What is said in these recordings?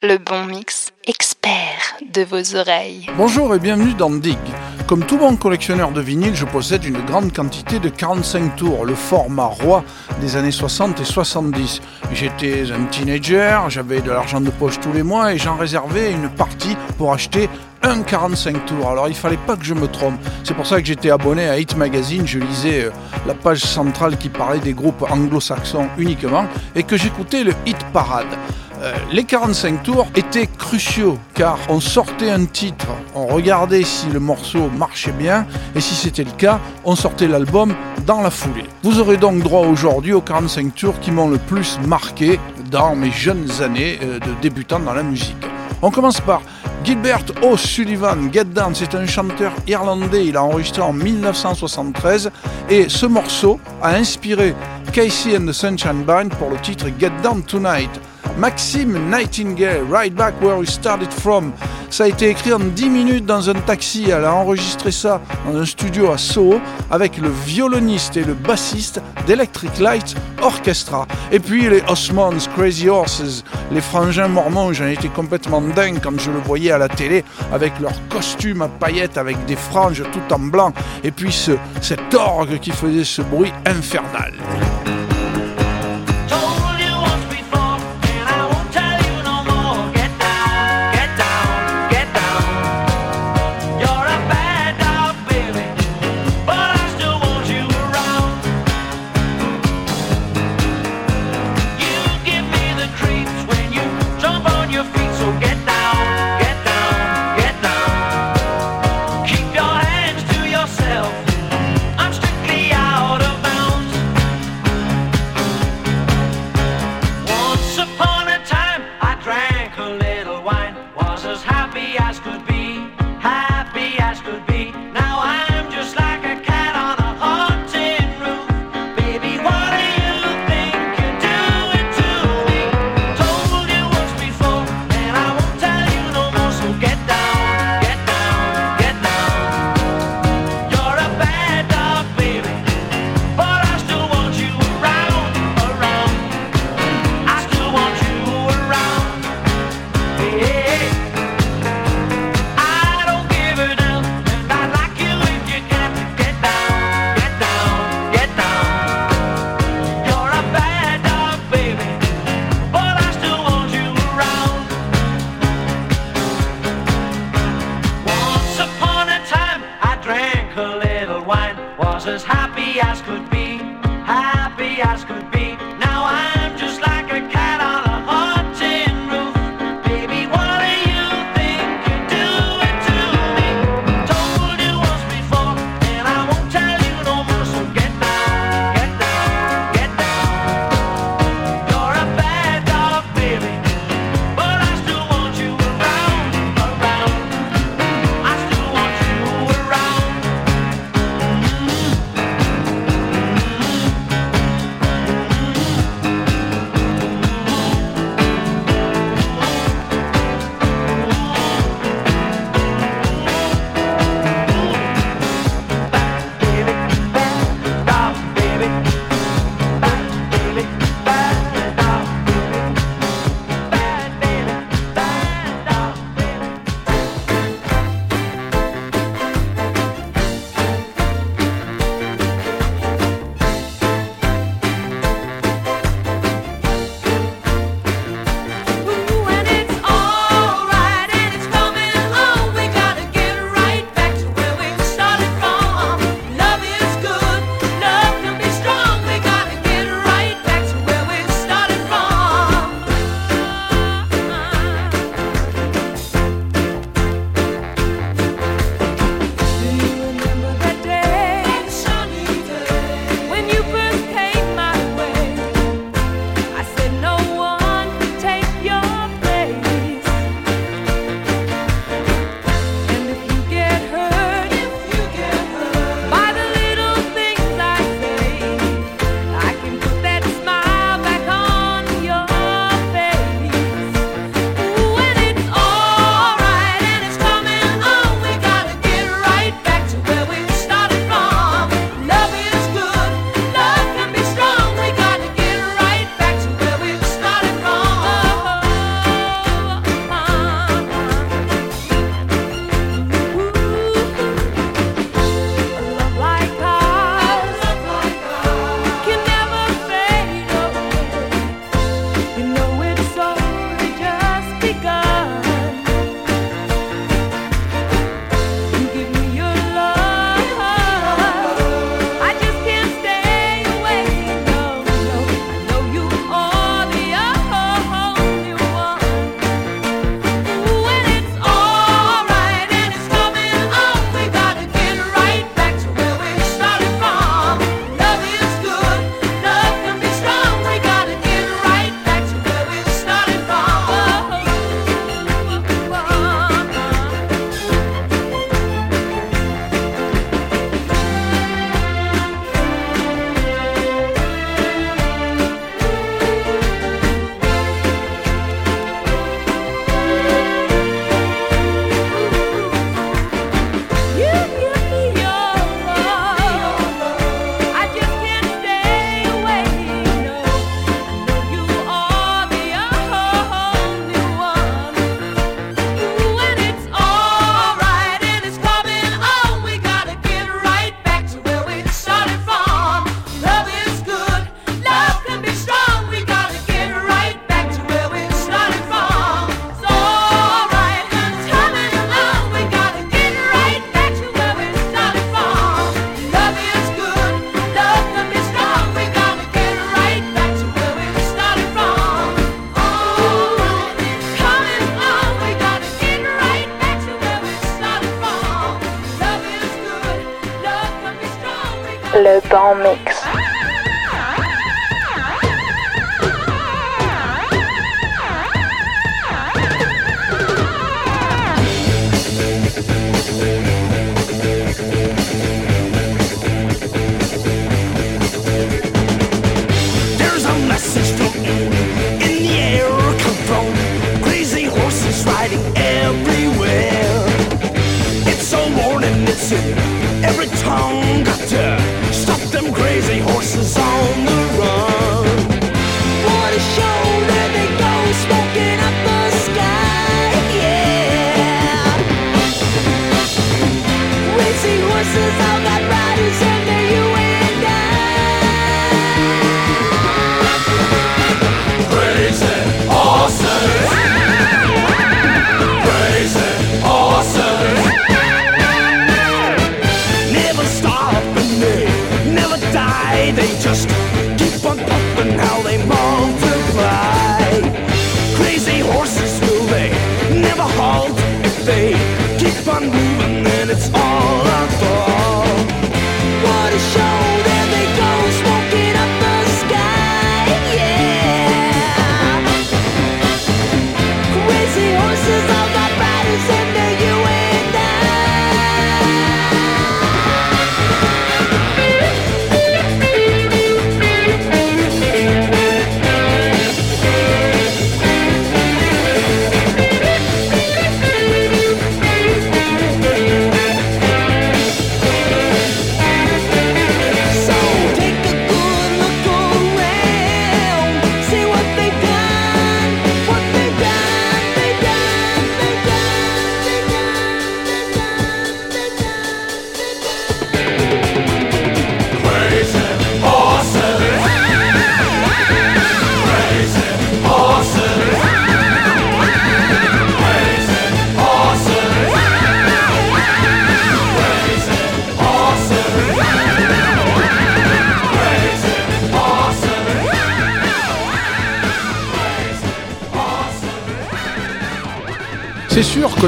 le bon mix expert de vos oreilles. Bonjour et bienvenue dans Dig. Comme tout bon collectionneur de vinyle, je possède une grande quantité de 45 tours, le format roi des années 60 et 70. J'étais un teenager, j'avais de l'argent de poche tous les mois et j'en réservais une partie pour acheter un 45 tours. Alors il fallait pas que je me trompe. C'est pour ça que j'étais abonné à Hit Magazine. Je lisais euh, la page centrale qui parlait des groupes anglo-saxons uniquement et que j'écoutais le Hit Parade. Euh, les 45 tours étaient cruciaux car on sortait un titre, on regardait si le morceau marchait bien et si c'était le cas, on sortait l'album dans la foulée. Vous aurez donc droit aujourd'hui aux 45 tours qui m'ont le plus marqué dans mes jeunes années euh, de débutant dans la musique. On commence par Gilbert O'Sullivan, Get Down, c'est un chanteur irlandais, il a enregistré en 1973 et ce morceau a inspiré Casey and the Sunshine Band pour le titre Get Down Tonight. Maxime Nightingale, Right Back Where We Started From. Ça a été écrit en 10 minutes dans un taxi. Elle a enregistré ça dans un studio à Soho avec le violoniste et le bassiste d'Electric Light Orchestra. Et puis les Osmonds, Crazy Horses, les frangins mormons. J'en étais complètement dingue quand je le voyais à la télé avec leurs costumes à paillettes avec des franges tout en blanc. Et puis ce, cet orgue qui faisait ce bruit infernal.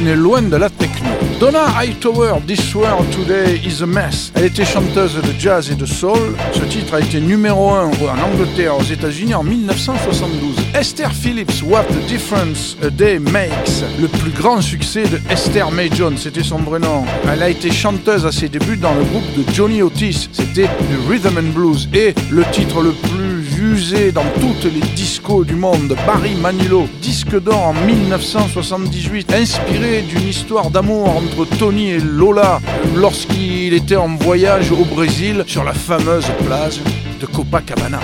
Qu'on est loin de la techno. Donna Hightower, This World Today is a Mess. Elle était chanteuse de jazz et de soul. Ce titre a été numéro 1 en Angleterre, aux États-Unis en 1972. Esther Phillips, What the Difference a Day Makes. Le plus grand succès de Esther May Jones, c'était son vrai nom. Elle a été chanteuse à ses débuts dans le groupe de Johnny Otis. C'était du Rhythm and Blues. Et le titre le plus usé dans toutes les discos du monde, Barry Manilow, disque d'or en 1978, inspiré d'une histoire d'amour entre Tony et Lola lorsqu'il était en voyage au Brésil sur la fameuse plage de Copacabana.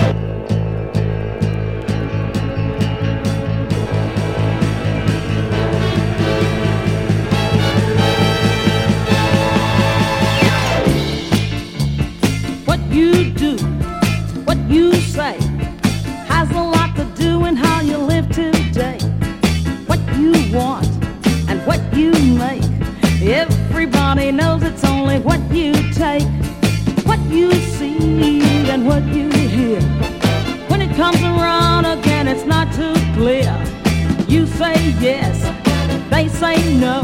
Everybody knows it's only what you take, what you see, and what you hear. When it comes around again, it's not too clear. You say yes, they say no.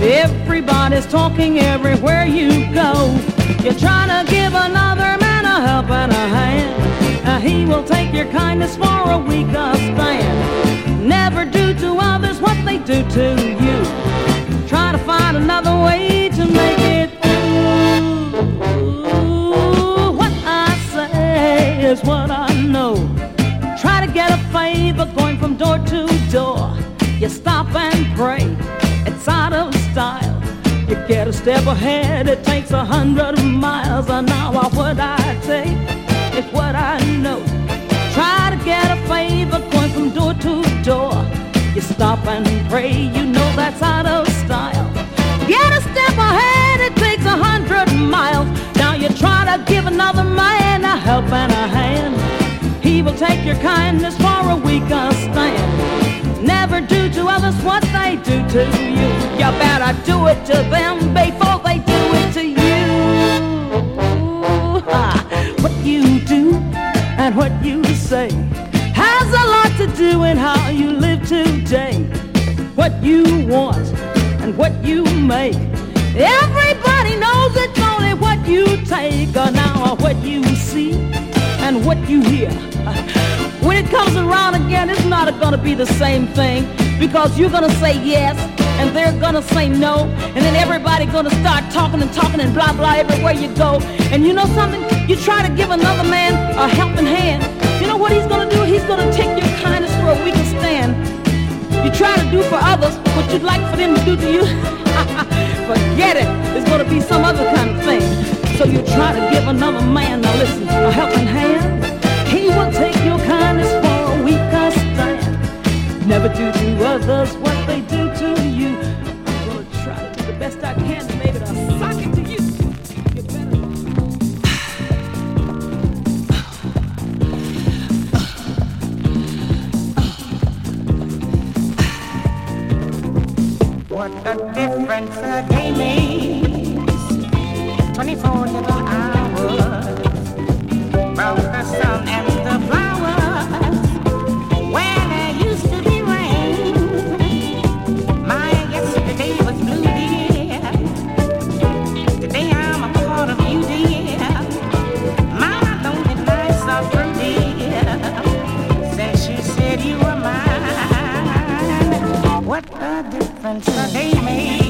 Everybody's talking everywhere you go. You're trying to give another man a helping hand. Now he will take your kindness for a weaker stand. Never do to others what they do to you try to find another way to make it through. What I say is what I know. Try to get a favor going from door to door. You stop and pray, it's out of style. You get a step ahead, it takes a hundred miles an hour. What I take is what I know. Try to get a favor going from door to door. You stop and pray, you know that's out of style. Get a step ahead, it takes a hundred miles. Now you try to give another man a help and a hand. He will take your kindness for a weaker stand. Never do to others what they do to you. You better do it to them before what you say has a lot to do in how you live today. What you want and what you make. Everybody knows it's only what you take or now or what you see and what you hear. When it comes around again, it's not gonna be the same thing because you're gonna say yes and they're gonna say no, and then everybody gonna start talking and talking and blah blah everywhere you go. And you know something? You try to give another man a helping hand. You know what he's gonna do? He's gonna take your kindness for a weaker stand. You try to do for others what you'd like for them to do to you. Forget it. It's gonna be some other kind of thing. So you try to give another man, now listen, a helping hand. He will take your kindness Never do to others what they do to you. I'm gonna try to do the best I can to make it to you. You better. What a difference a day makes. 24 little hours. From the sun to they made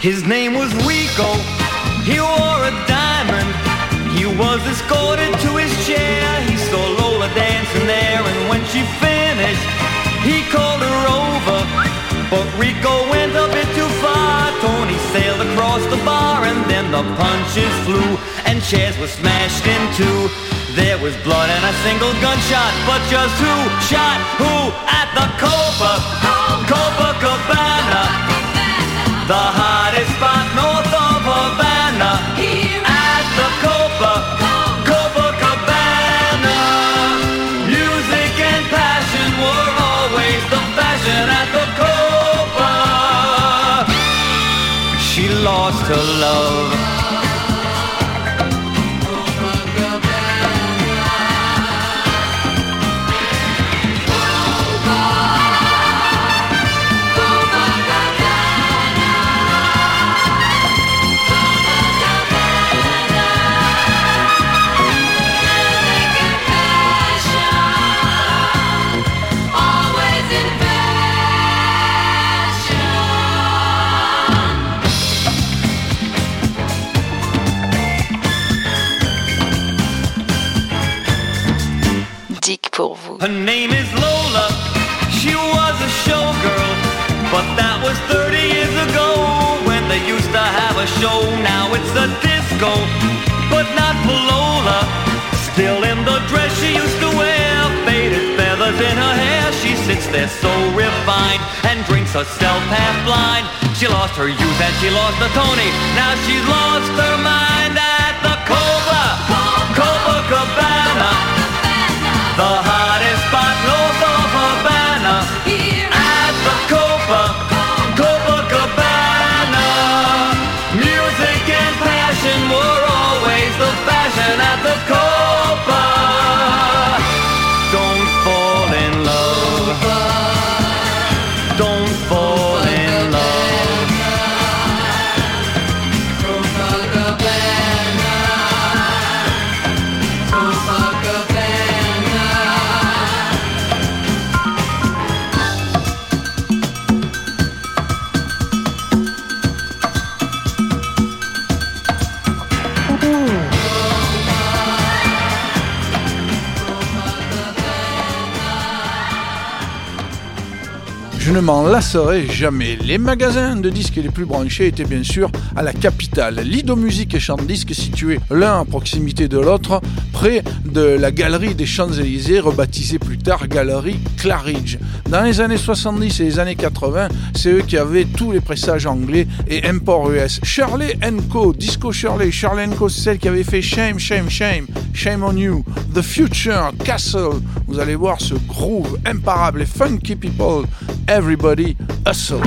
His name was Rico. He wore a diamond. He was escorted to his chair. He saw Lola dancing there, and when she finished, he called her over. But Rico went a bit too far. Tony sailed across the bar, and then the punches flew, and chairs were smashed in two. There was blood and a single gunshot, but just who shot who at the Copa, Copacabana, the lost her love. That was 30 years ago when they used to have a show. Now it's a disco, but not for Lola. Still in the dress she used to wear, faded feathers in her hair. She sits there so refined and drinks herself half blind. She lost her youth and she lost the Tony. Now she's lost her mind ne m'en lasserai jamais. Les magasins de disques les plus branchés étaient bien sûr à la capitale. Lido Musique et Champ Disques situés l'un à proximité de l'autre, près de la galerie des Champs-Élysées, rebaptisée plus tard Galerie Claridge. Dans les années 70 et les années 80, c'est eux qui avaient tous les pressages anglais et import US. Shirley Co, Disco Shirley, Shirley Co, c'est celle qui avait fait Shame, Shame, Shame, Shame on You, The Future, Castle. Vous allez voir ce groove imparable et funky people. Everybody hustle.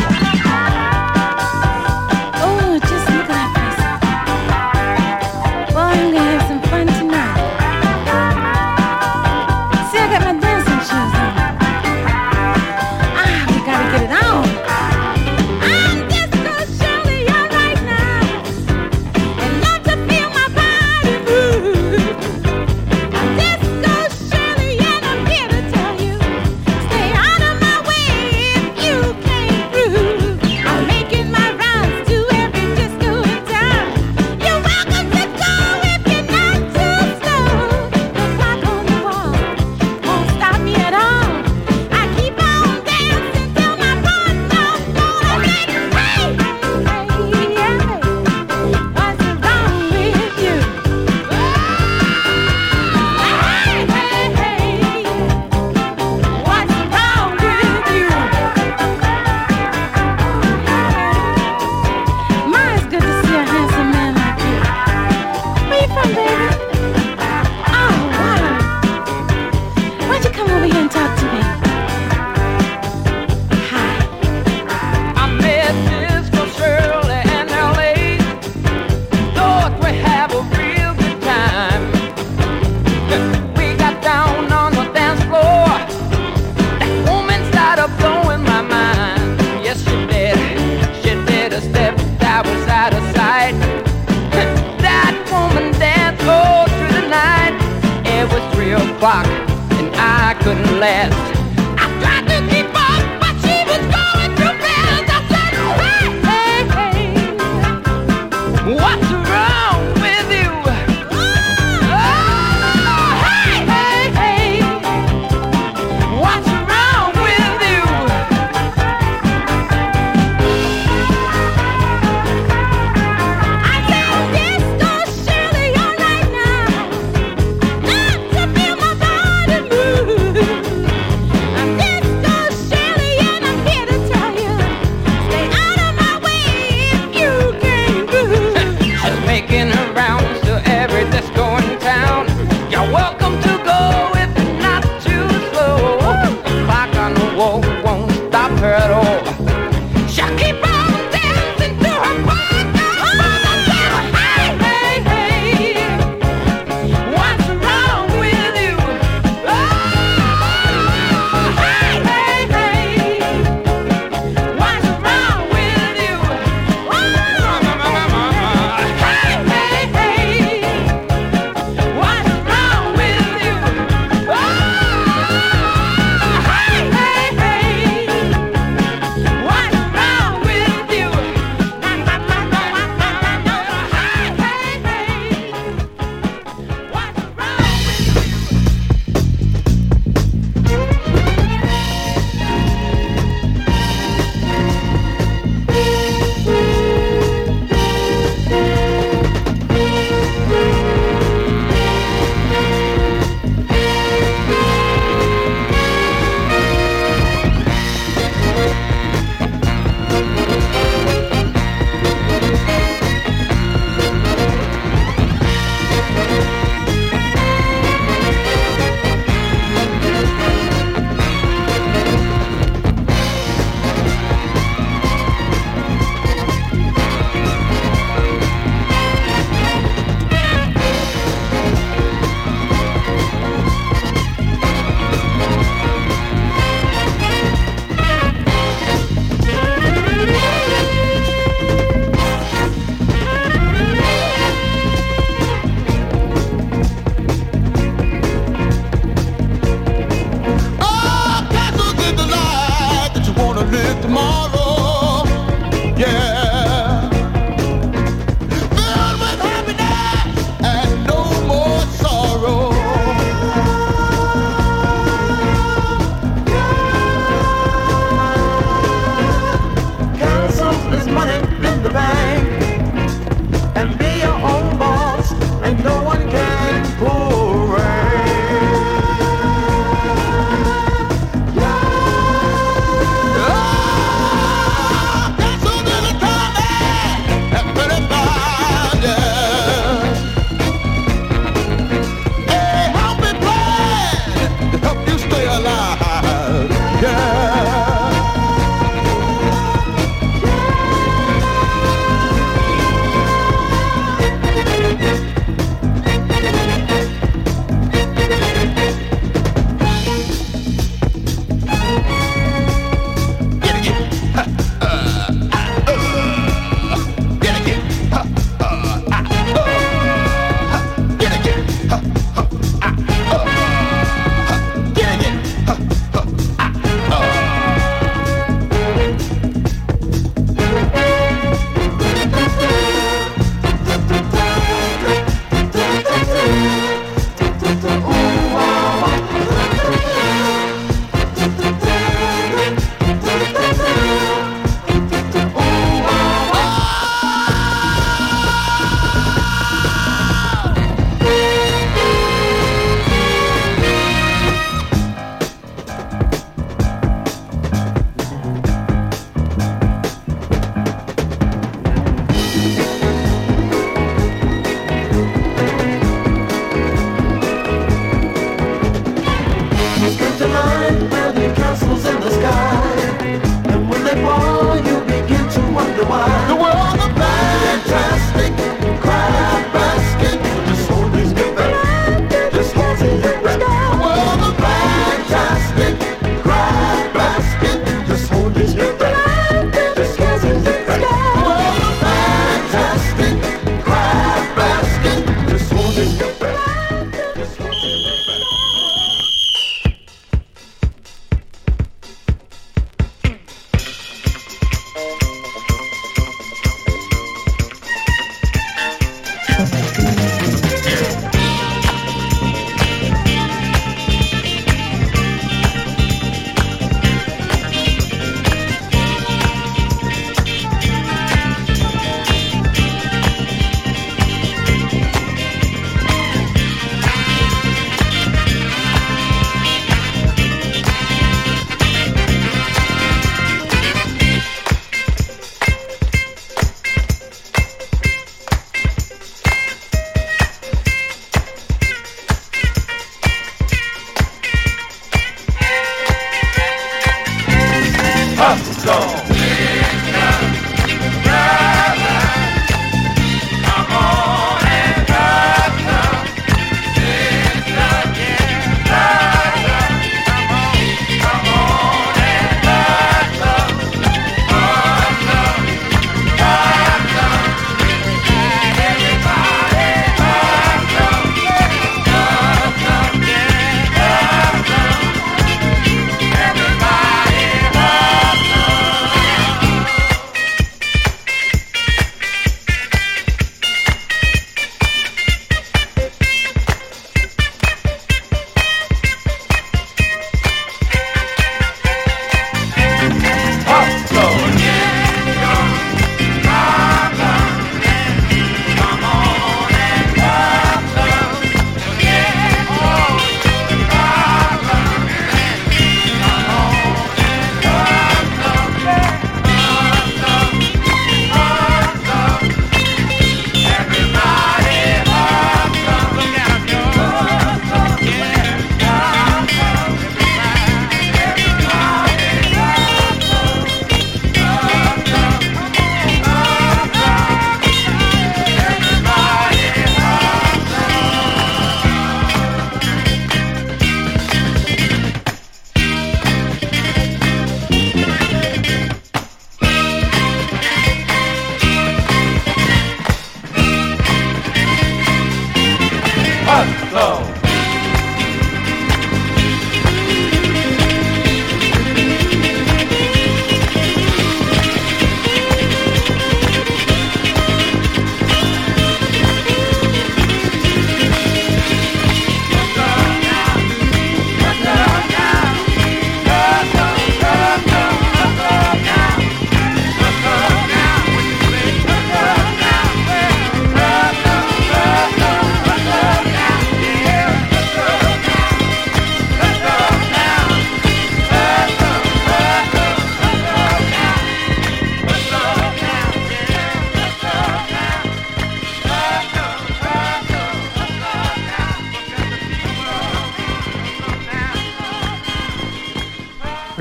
tomorrow.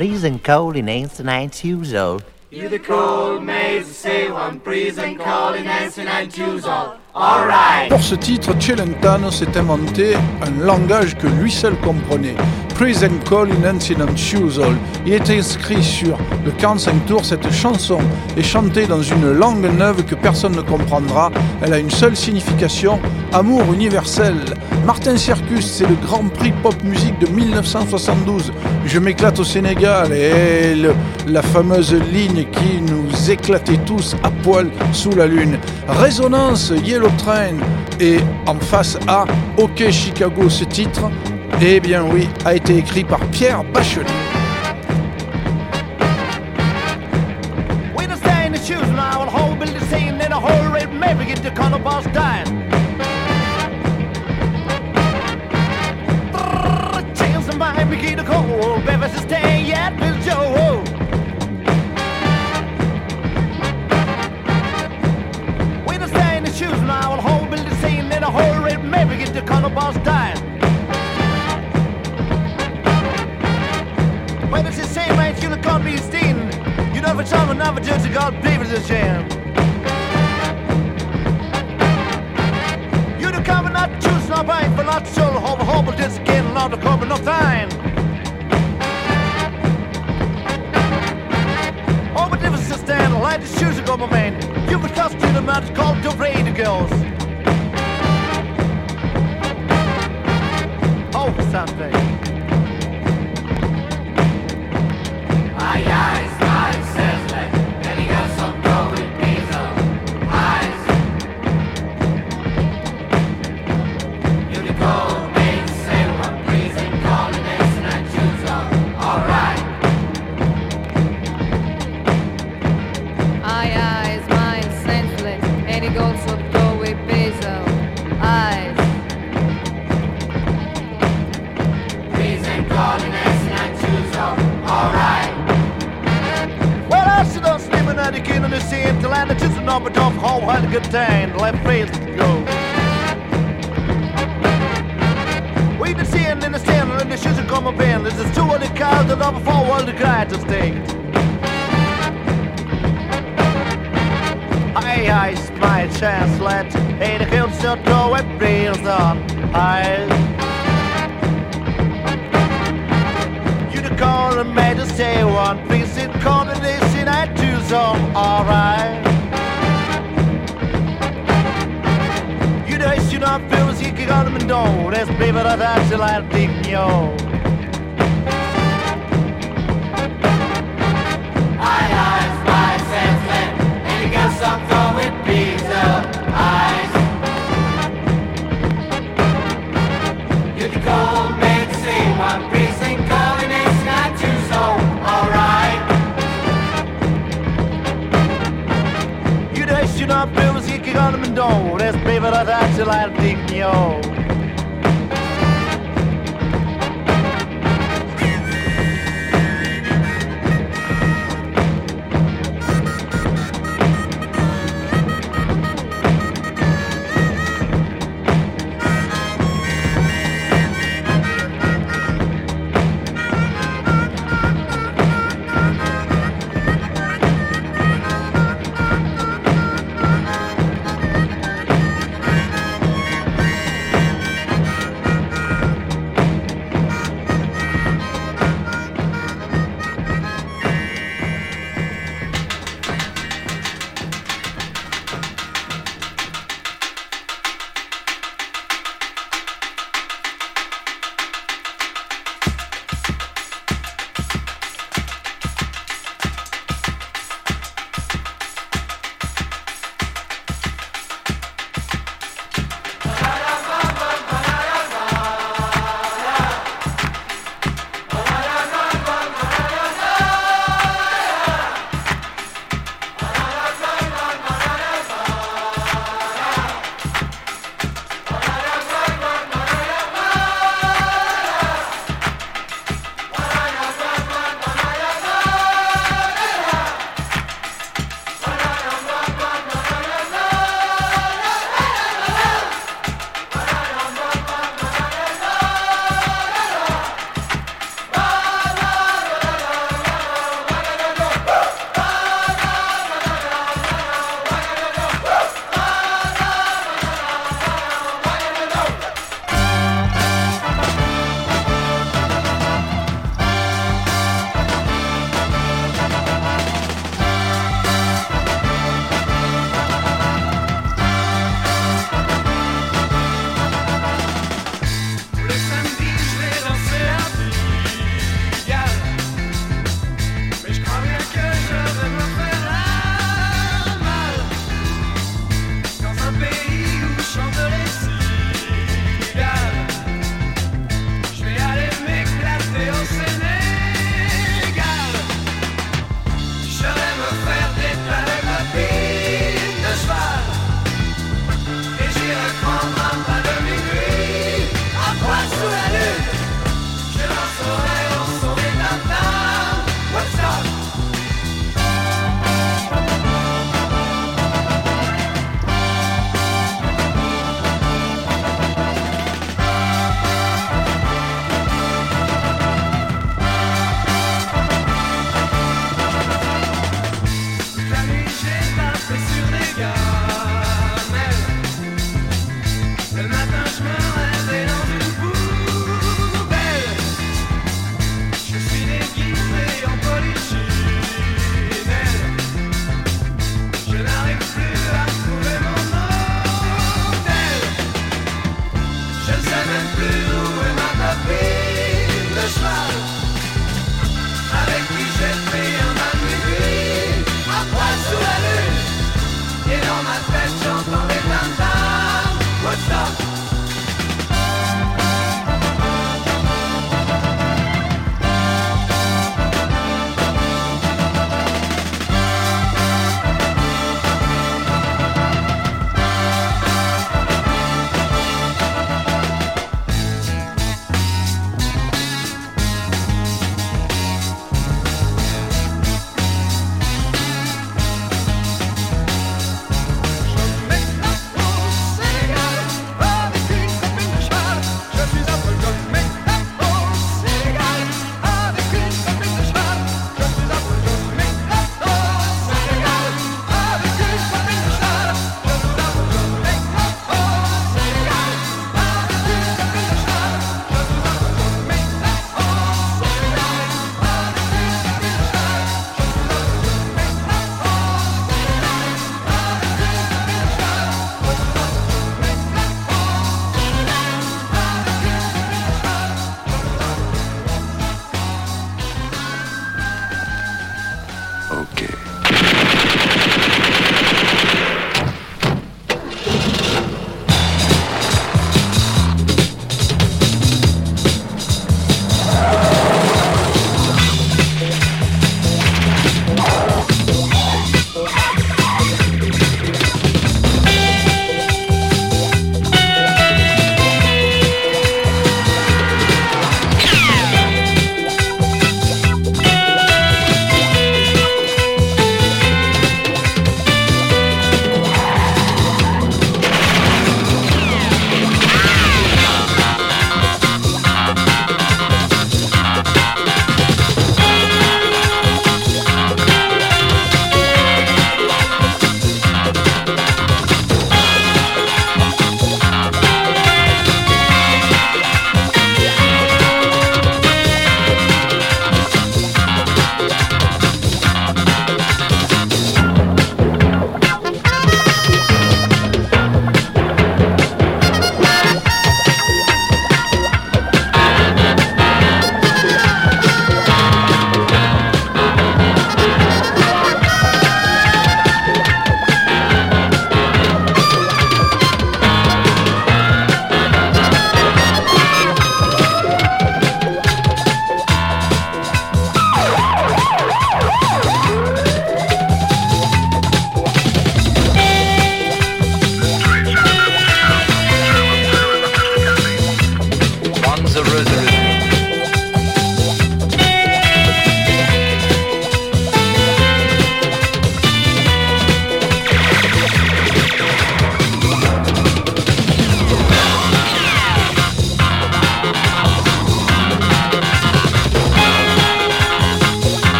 Freezing cold in ancient years old. Pour ce titre, Celentano s'est inventé un langage que lui seul comprenait. Praise and Call in Ancient Usual. Il est inscrit sur le 45 tours. Cette chanson est chantée dans une langue neuve que personne ne comprendra. Elle a une seule signification amour universel. Martin Circus, c'est le Grand Prix Pop Musique de 1972. Je m'éclate au Sénégal et la fameuse ligne qui nous éclatait tous à poil sous la lune. Résonance Yellow Train et en face à OK Chicago, ce titre, eh bien oui, a été écrit par Pierre Bachelet. till the company's steen. You never tell me, never judge a God, believe it is a shame. You do come and not choose, not buying, but not soul, hope, hope, but this again, not the corporate, not thine. All my differences stand, light the shoes to go, my man. You could trust to the man, call to play the girls. Oh, something.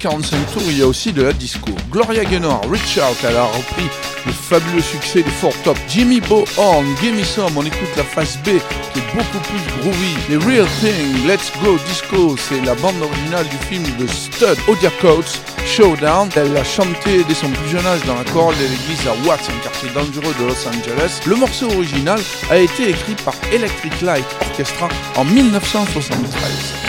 45 tours, il y a aussi de la disco. Gloria Gaynor, Richard, elle a repris le fabuleux succès du Four Top. Jimmy Bohorn, Gimme Some, on écoute la face B qui est beaucoup plus groovy. Les Real Thing, Let's Go Disco, c'est la bande originale du film de Stud, Odia Coates, Showdown. Elle a chanté dès son plus jeune âge dans la chorale de l'église à Watts, un quartier dangereux de Los Angeles. Le morceau original a été écrit par Electric Light Orchestra en 1973.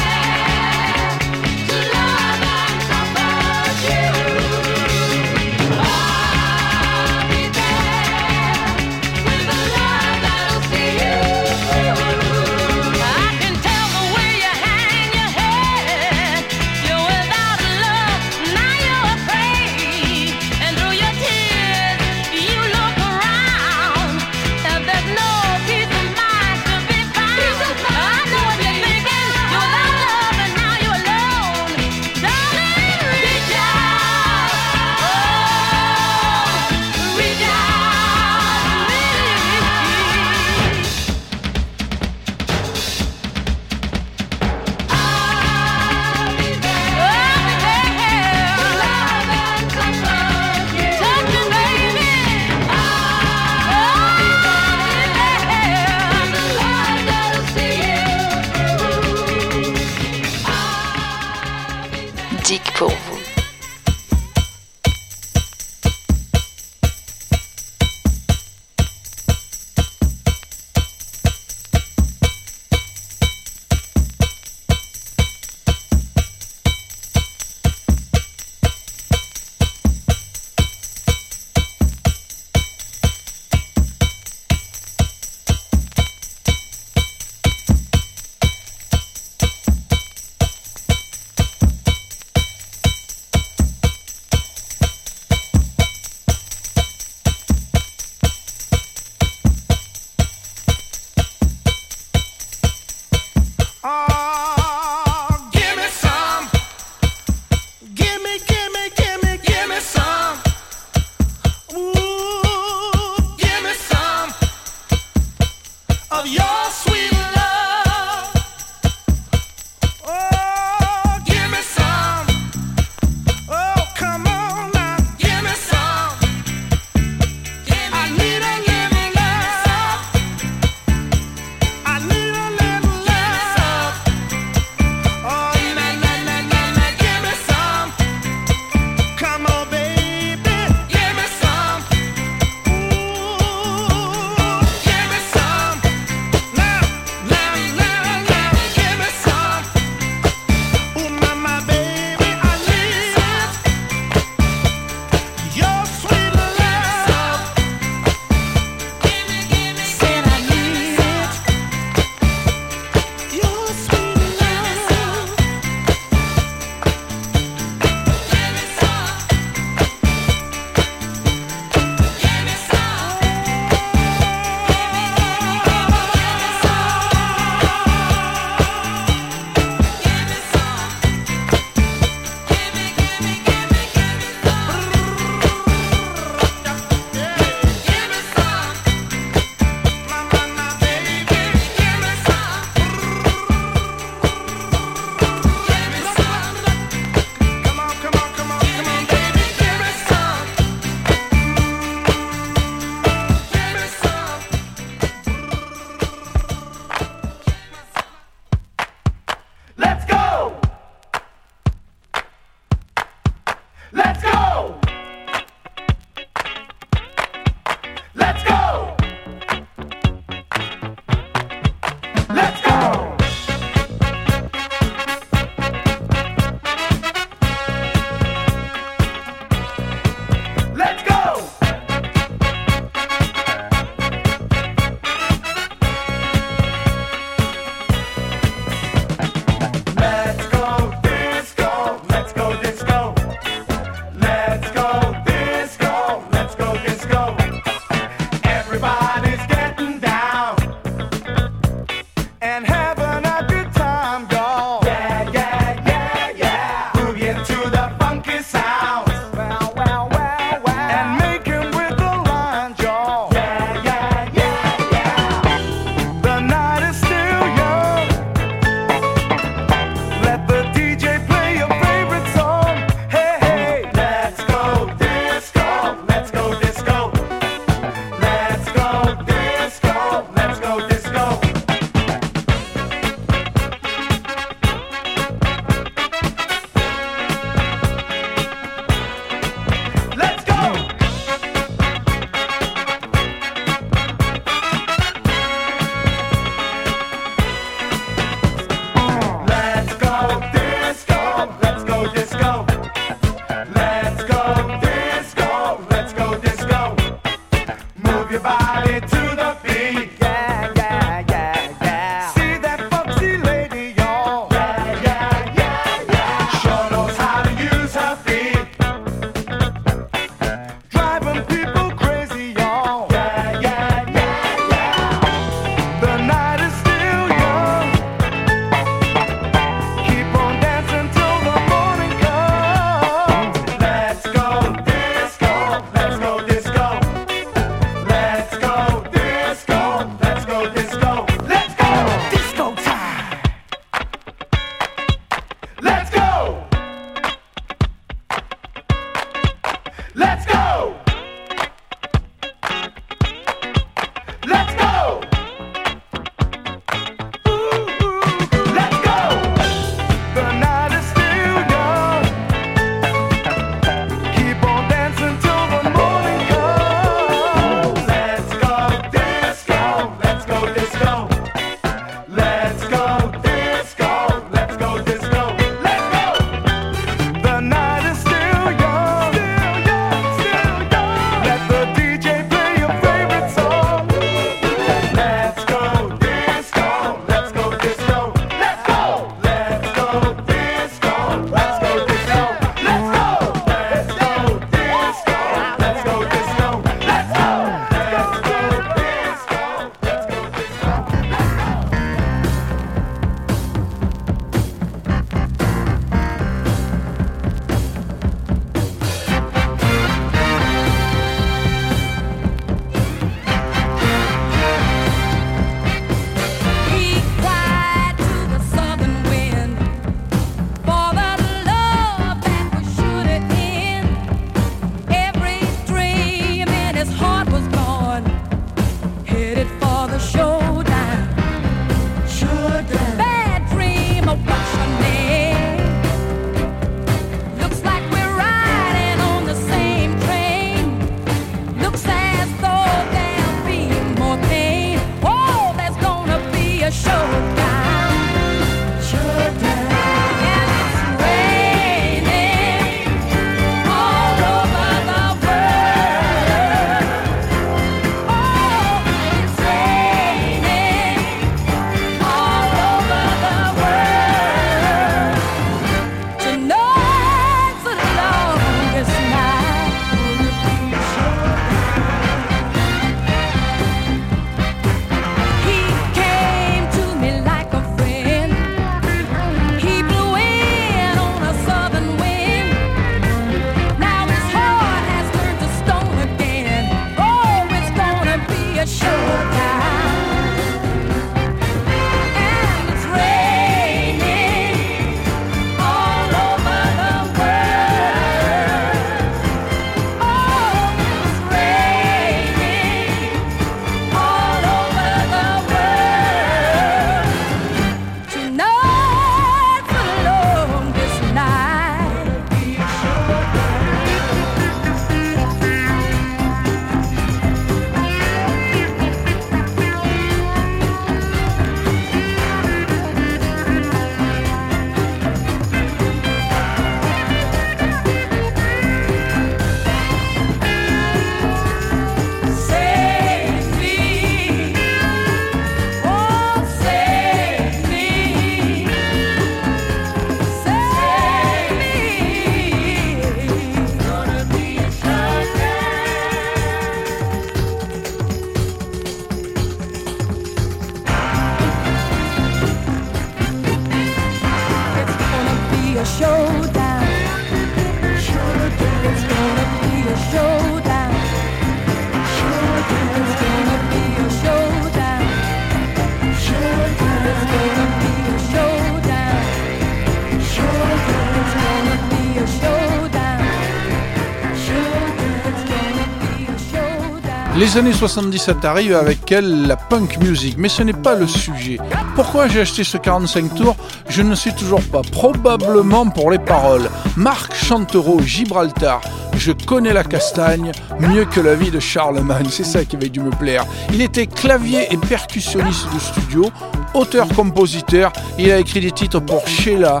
Les années 77 arrivent avec elles la punk music, mais ce n'est pas le sujet. Pourquoi j'ai acheté ce 45 tours? Je ne sais toujours pas. Probablement pour les paroles. Marc Chantereau, Gibraltar. Je connais la castagne mieux que la vie de Charlemagne. C'est ça qui avait dû me plaire. Il était clavier et percussionniste de studio, auteur-compositeur. Il a écrit des titres pour Sheila,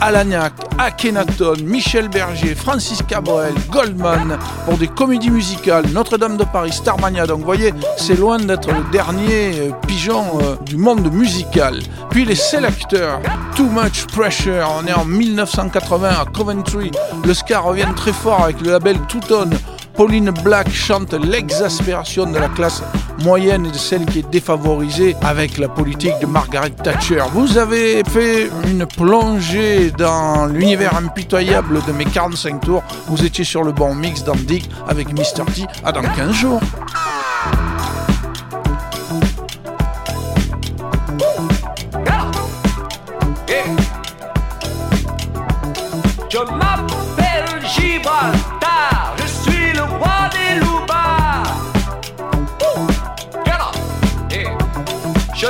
Alagnac, Akhenaton, Michel Berger, Francis Cabrel, Goldman, pour des comédies musicales, Notre-Dame de Paris, Starmania. Donc vous voyez, c'est loin d'être le dernier euh, pigeon euh, du monde musical. Puis les sélecteurs, Too Much Pressure, on est en 1980 à Coventry. Le ska revient très fort avec le label Two-Tone. Pauline Black chante l'exaspération de la classe moyenne et de celle qui est défavorisée avec la politique de Margaret Thatcher. Vous avez fait une plongée dans l'univers impitoyable de mes 45 tours. Vous étiez sur le bon mix dans avec Mr. T. À dans 15 jours.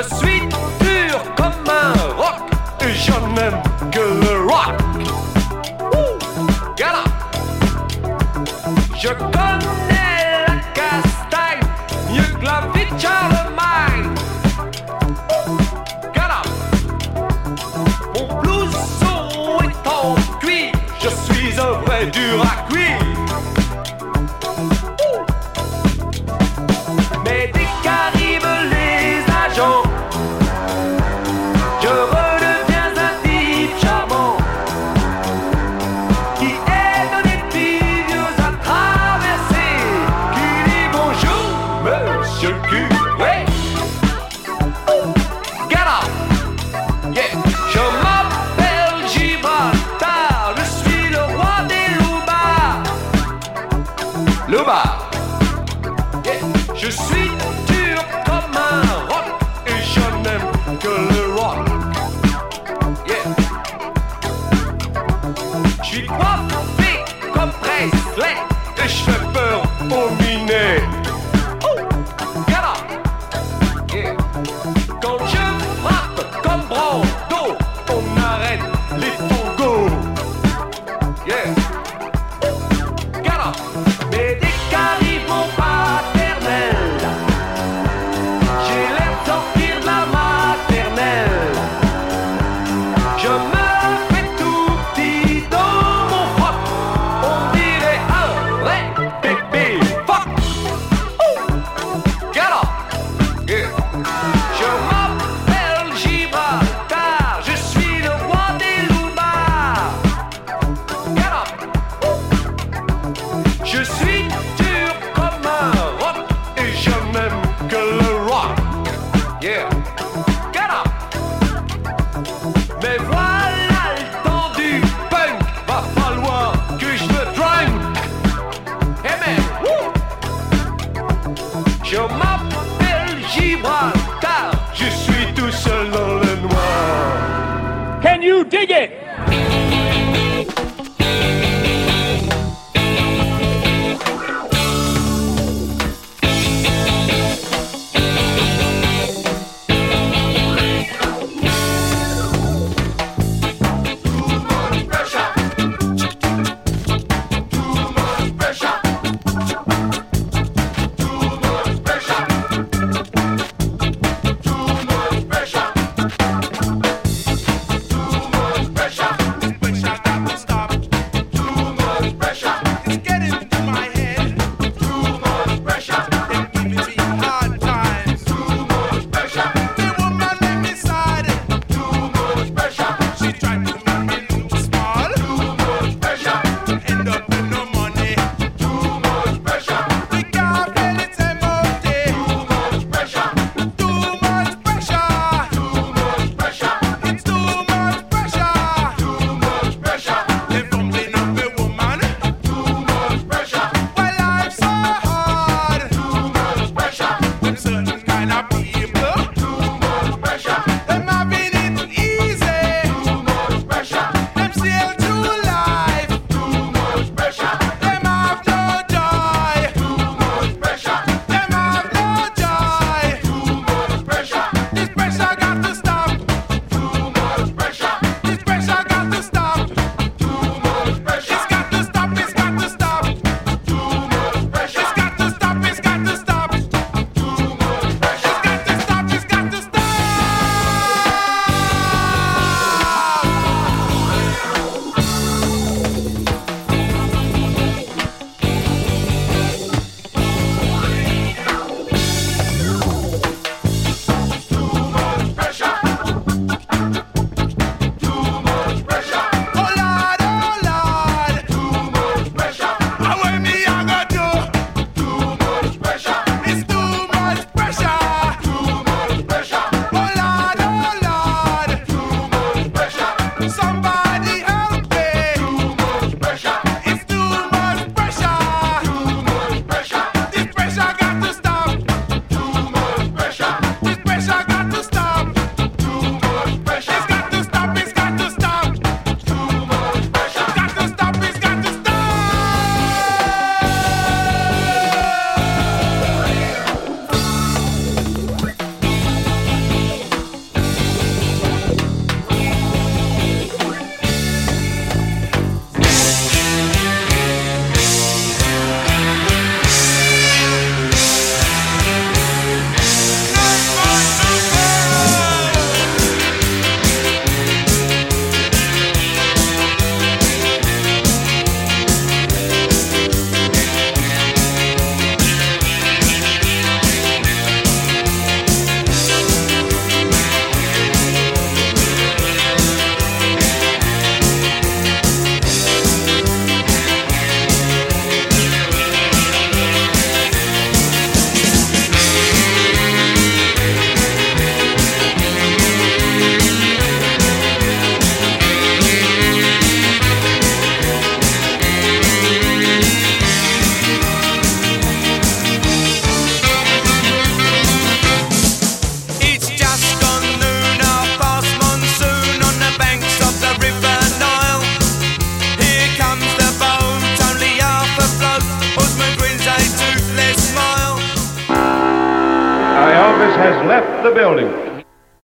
Je suis dur comme un roc et je n'aime que le rock. Get up. Je